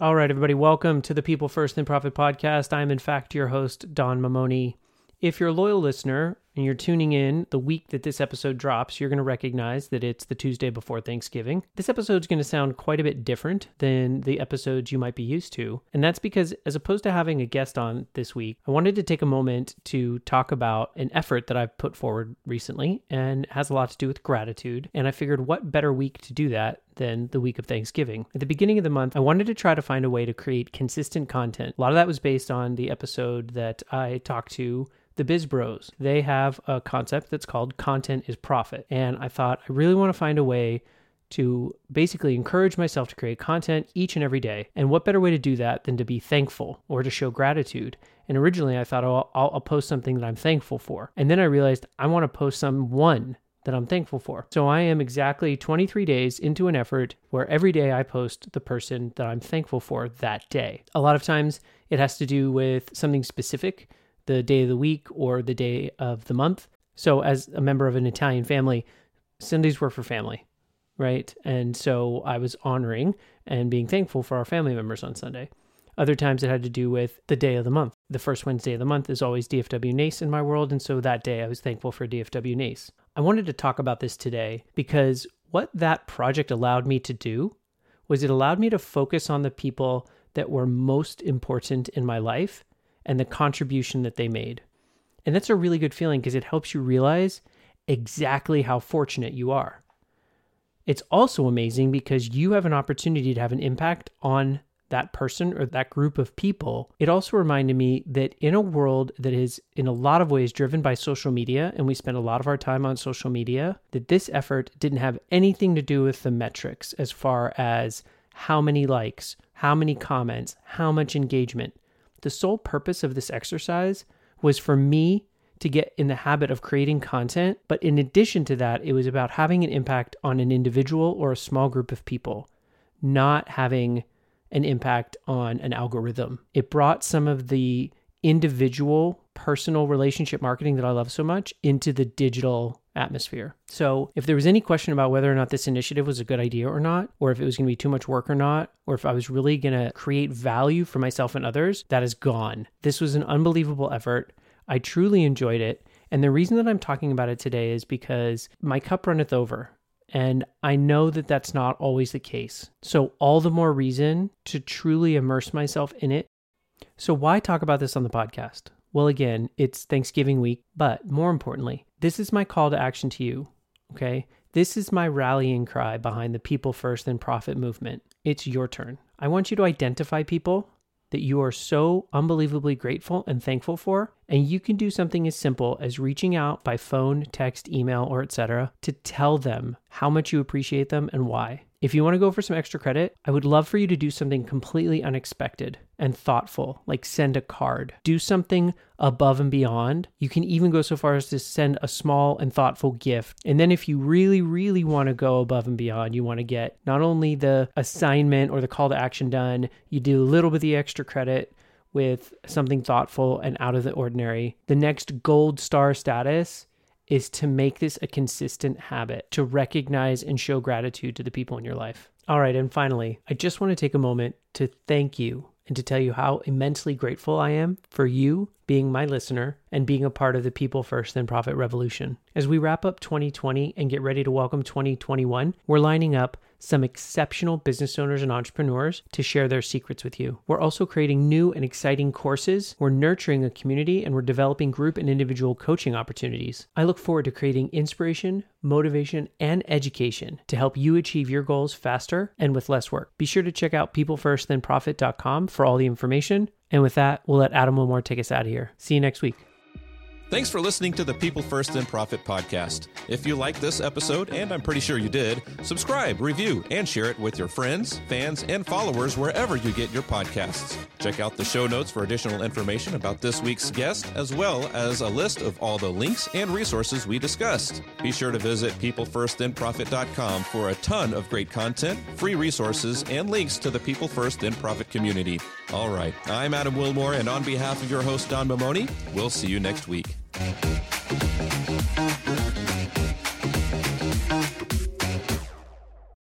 All right, everybody, welcome to the People First Then Profit podcast. I'm, in fact, your host, Don Mamoni. If you're a loyal listener and you're tuning in the week that this episode drops, you're going to recognize that it's the Tuesday before Thanksgiving. This episode is going to sound quite a bit different than the episodes you might be used to. And that's because, as opposed to having a guest on this week, I wanted to take a moment to talk about an effort that I've put forward recently and has a lot to do with gratitude. And I figured what better week to do that than the week of Thanksgiving. At the beginning of the month, I wanted to try to find a way to create consistent content. A lot of that was based on the episode that I talked to the Biz Bros. They have a concept that's called content is profit. And I thought I really want to find a way to basically encourage myself to create content each and every day. And what better way to do that than to be thankful or to show gratitude? And originally I thought, oh, I'll, I'll post something that I'm thankful for. And then I realized I want to post someone that I'm thankful for. So I am exactly 23 days into an effort where every day I post the person that I'm thankful for that day. A lot of times it has to do with something specific the day of the week or the day of the month. So, as a member of an Italian family, Sundays were for family, right? And so I was honoring and being thankful for our family members on Sunday. Other times it had to do with the day of the month. The first Wednesday of the month is always DFW NACE in my world. And so that day I was thankful for DFW NACE. I wanted to talk about this today because what that project allowed me to do was it allowed me to focus on the people that were most important in my life and the contribution that they made. And that's a really good feeling because it helps you realize exactly how fortunate you are. It's also amazing because you have an opportunity to have an impact on that person or that group of people. It also reminded me that in a world that is in a lot of ways driven by social media, and we spend a lot of our time on social media, that this effort didn't have anything to do with the metrics as far as how many likes, how many comments, how much engagement. The sole purpose of this exercise was for me to get in the habit of creating content. But in addition to that, it was about having an impact on an individual or a small group of people, not having an impact on an algorithm. It brought some of the individual personal relationship marketing that I love so much into the digital atmosphere. So, if there was any question about whether or not this initiative was a good idea or not, or if it was going to be too much work or not, or if I was really going to create value for myself and others, that is gone. This was an unbelievable effort. I truly enjoyed it. And the reason that I'm talking about it today is because my cup runneth over. And I know that that's not always the case. So, all the more reason to truly immerse myself in it. So, why talk about this on the podcast? Well, again, it's Thanksgiving week, but more importantly, this is my call to action to you. Okay. This is my rallying cry behind the people first and profit movement. It's your turn. I want you to identify people that you are so unbelievably grateful and thankful for, and you can do something as simple as reaching out by phone, text, email, or etc. to tell them how much you appreciate them and why. If you want to go for some extra credit, I would love for you to do something completely unexpected and thoughtful, like send a card. Do something above and beyond. You can even go so far as to send a small and thoughtful gift. And then, if you really, really want to go above and beyond, you want to get not only the assignment or the call to action done, you do a little bit of the extra credit with something thoughtful and out of the ordinary. The next gold star status is to make this a consistent habit, to recognize and show gratitude to the people in your life. All right, and finally, I just want to take a moment to thank you and to tell you how immensely grateful I am for you being my listener and being a part of the People First Then Profit Revolution. As we wrap up 2020 and get ready to welcome 2021, we're lining up some exceptional business owners and entrepreneurs to share their secrets with you. We're also creating new and exciting courses. We're nurturing a community and we're developing group and individual coaching opportunities. I look forward to creating inspiration, motivation, and education to help you achieve your goals faster and with less work. Be sure to check out peoplefirstthenprofit.com for all the information. And with that, we'll let Adam Wilmore take us out of here. See you next week. Thanks for listening to the People First Then Profit podcast. If you like this episode, and I'm pretty sure you did, subscribe, review, and share it with your friends, fans, and followers wherever you get your podcasts. Check out the show notes for additional information about this week's guest, as well as a list of all the links and resources we discussed. Be sure to visit peoplefirstthenprofit.com for a ton of great content, free resources, and links to the People First Then Profit community. All right, I'm Adam Wilmore, and on behalf of your host, Don Mamoni, we'll see you next week.